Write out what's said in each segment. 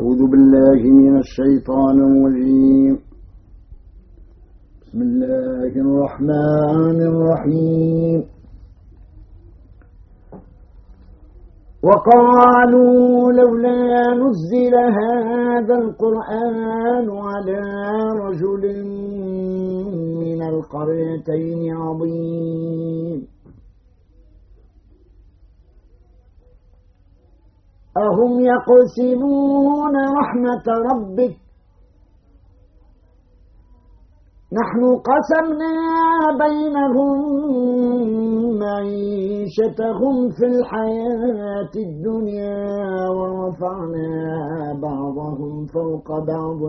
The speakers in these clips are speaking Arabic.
أعوذ بالله من الشيطان الرجيم. بسم الله الرحمن الرحيم. وقالوا لولا نزل هذا القرآن على رجل من القريتين عظيم. أهم يقسمون رحمة ربك؟ نحن قسمنا بينهم معيشتهم في الحياة الدنيا ورفعنا بعضهم فوق بعض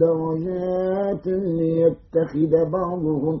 درجات ليتخذ بعضهم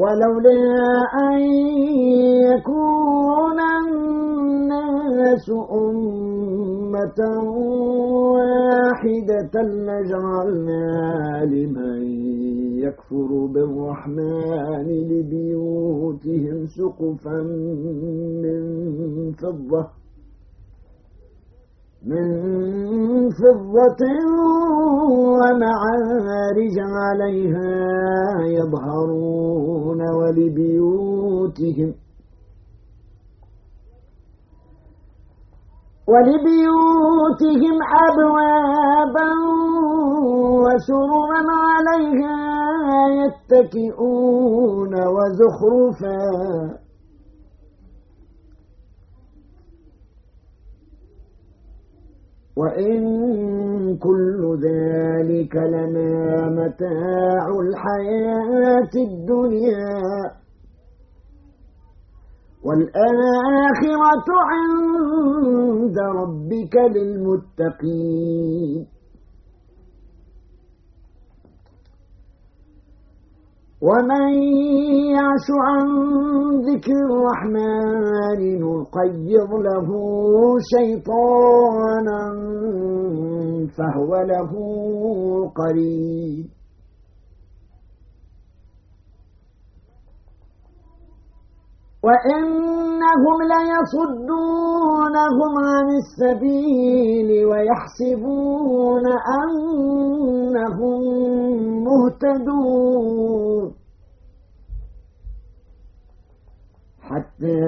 ولولا أن يكون الناس أمة واحدة لجعلنا لمن يكفر بالرحمن لبيوتهم سقفا من فضة. من فضة ومعارج عليها يظهرون ولبيوتهم. ولبيوتهم أبوابا وسررا عليها يتكئون وزخرفا. وإن كل ذلك لما متاع الحياة الدنيا والآخرة عند ربك للمتقين. ومن يعش عن ذكر الرحمن نقيض له شيطانا فهو له قريب. وإنهم ليصدونهم عن السبيل ويحسبون أنهم مهتدون. حتى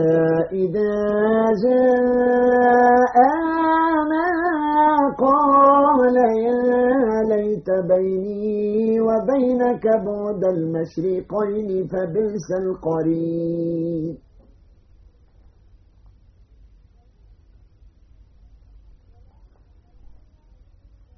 إذا جاءنا قال يا ليت بيني وبينك بعد المشرقين فبئس القرين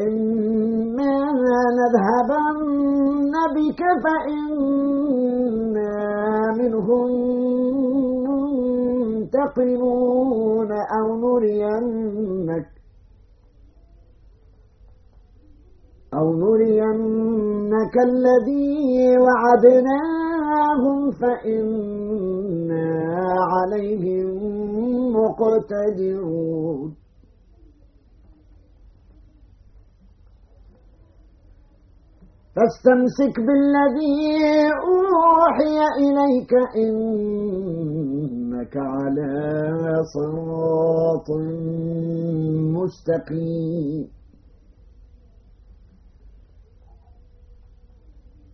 فإما نذهبن بك فإنا منهم منتقمون أو نرينك أو نرينك الذي وعدناهم فإنا عليهم مقتدرون فاستمسك بالذي أوحي إليك إنك على صراط مستقيم.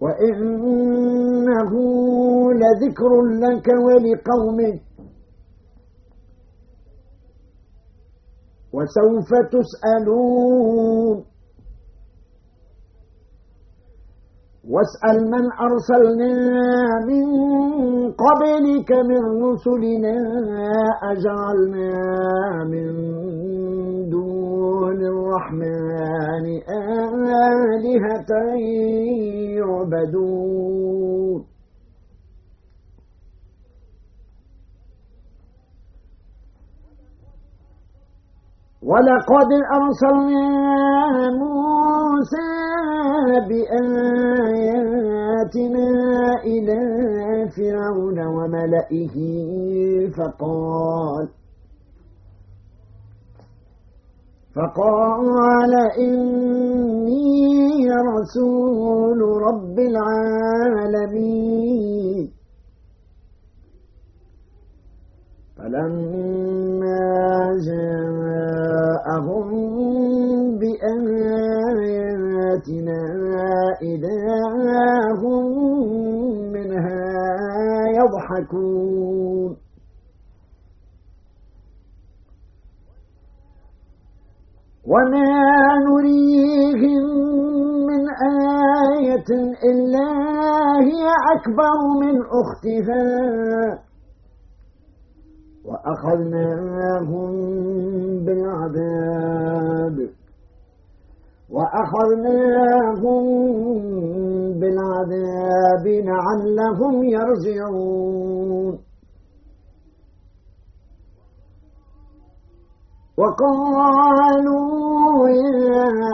وإنه لذكر لك ولقومك وسوف تسألون واسأل من أرسلنا من قبلك من رسلنا أجعلنا من دون الرحمن آلهة يعبدون. ولقد أرسلنا موسى بآياتنا إلى فرعون وملئه فقال فقال إني رسول رب العالمين. فلما جاءهم بآياتنا إذا هم منها يضحكون. وما نريهم من آية إلا هي أكبر من أختها. وأخذناهم بالعذاب. وأخذناهم بالعذاب لعلهم يرجعون. وقالوا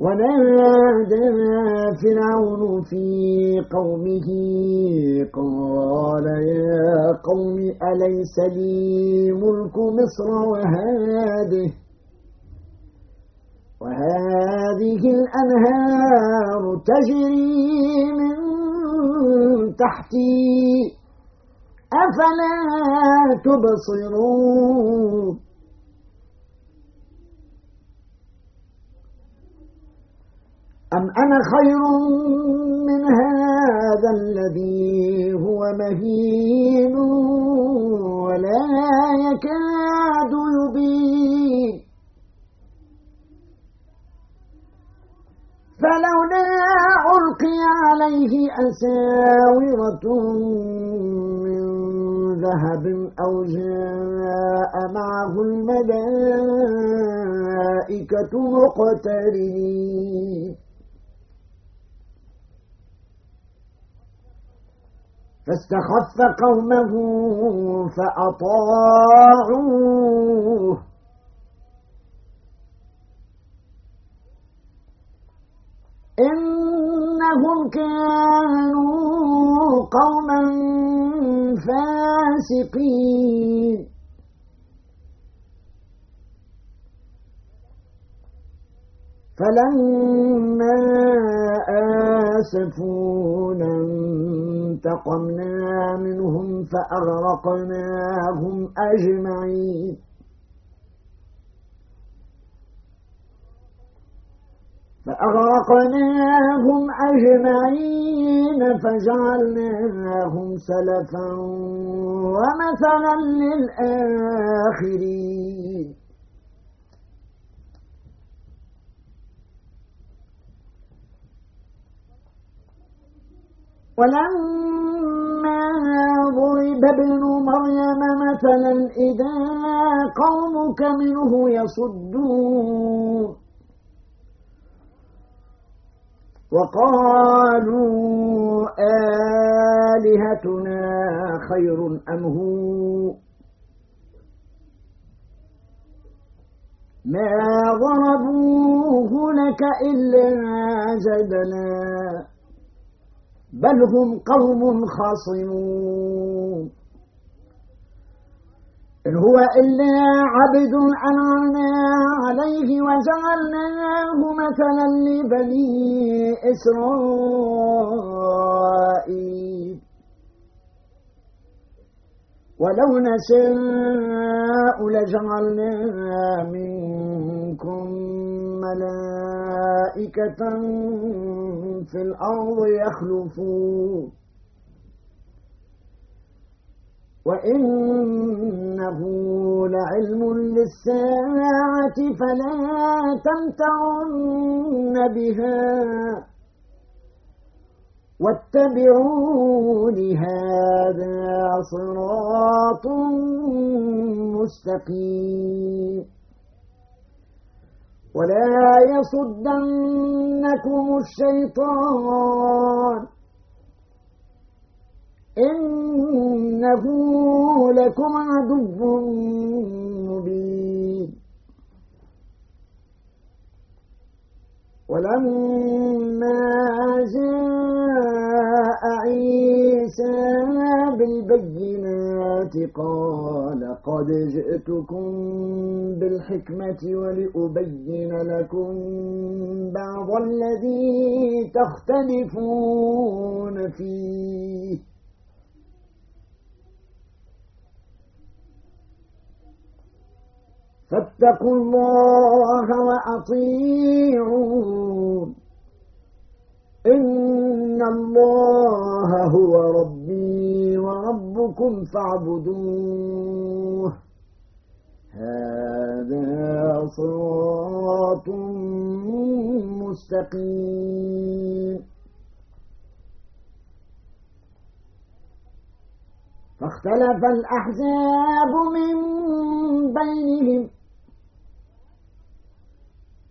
ونادى فرعون في قومه قال يا قوم أليس لي ملك مصر وهذه؟ وهذه الأنهار تجري من تحتي أفلا تبصرون؟ أم أنا خير من هذا الذي هو مهين ولا يكاد يبين فلولا ألقي عليه أساورة من ذهب أو جاء معه الملائكة مقترنين. فاستخف قومه فأطاعوه. إنهم كانوا قوما فاسقين. فلما آسفونا انتقمنا منهم فأغرقناهم أجمعين. فأغرقناهم أجمعين فجعلناهم سلفا ومثلا للآخرين. ولما ضرب ابن مريم مثلا إذا قومك منه يصدون. وقالوا آلهتنا خير أم هو؟ ما ضربوه لك إلا جدلا بل هم قوم خصمون إن هو إلا عبد أنعمنا عليه وجعلناه مثلا لبني إسرائيل. ولو نشاء لجعلنا منكم ملائكة في الأرض يخلفون. وإنه لعلم للساعة فلا تمتعن بها. واتبعون هذا صراط مستقيم. ولا يصدنكم الشيطان إنه لكم عدو مبين ولما جاء عيسى بالبينات قال قد جئتكم بالحكمة ولأبين لكم بعض الذي تختلفون فيه. فاتقوا الله وأطيعون. إن الله هو ربي وربكم فاعبدوه. هذا صراط مستقيم. فاختلف الأحزاب من بينهم.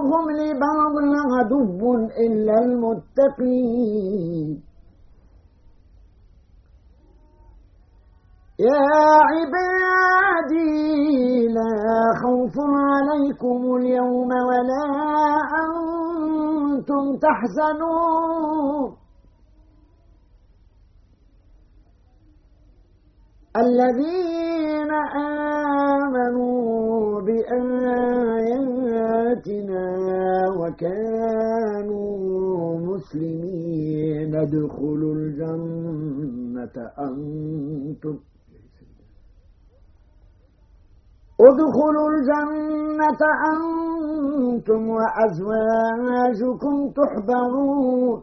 بعضهم لبعض عدو إلا المتقين. يا عبادي لا خوف عليكم اليوم ولا أنتم تحزنون. الذين آمنوا بآياتنا وكانوا مسلمين ادخلوا الجنة أنتم ادخلوا الجنة أنتم وأزواجكم تحبرون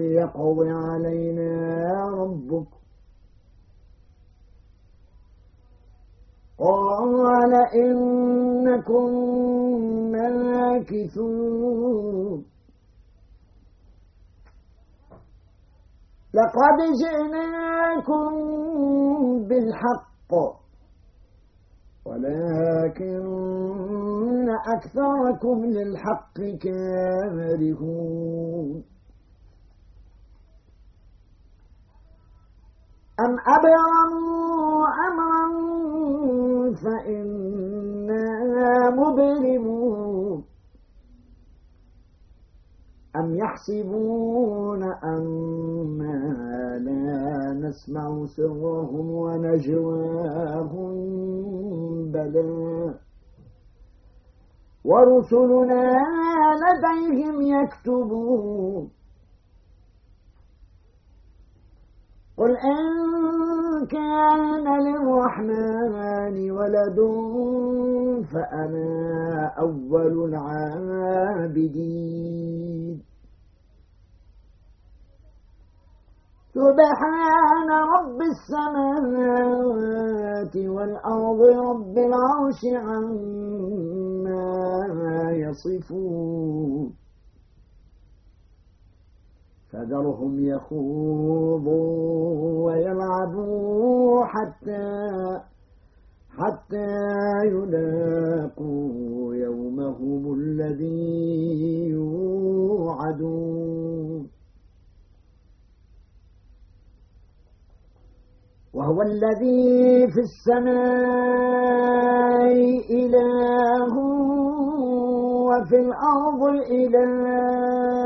يقضي علينا ربك. قال إنكم ماكثون. لقد جئناكم بالحق ولكن أكثركم للحق كارهون. أم أبرموا أمرا فإنا مبرمون أم يحسبون أنا لا نسمع سرهم ونجواهم بلى ورسلنا لديهم يكتبون قل إن كان للرحمن ولد فأنا أول العابدين سبحان رب السماوات والأرض رب العرش عما يصفون فذرهم يخوضوا ويلعبوا حتى حتى يلاقوا يومهم الذي يوعدون. وهو الذي في السماء إله وفي الأرض إله.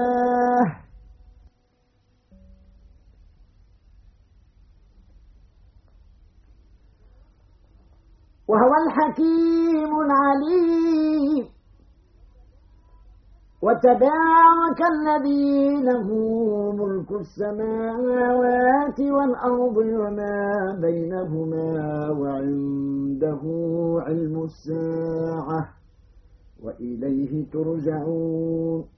وهو الحكيم العليم. وتبارك الذي له ملك السماوات والأرض وما بينهما وعنده علم الساعة. وإليه ترجعون.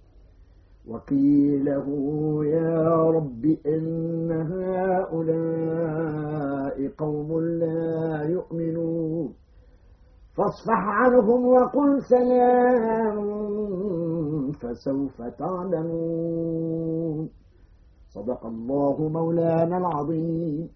وقيله يا رب إن هؤلاء قوم لا يؤمنون. فاصفح عنهم وقل سلام فسوف تعلمون. صدق الله مولانا العظيم.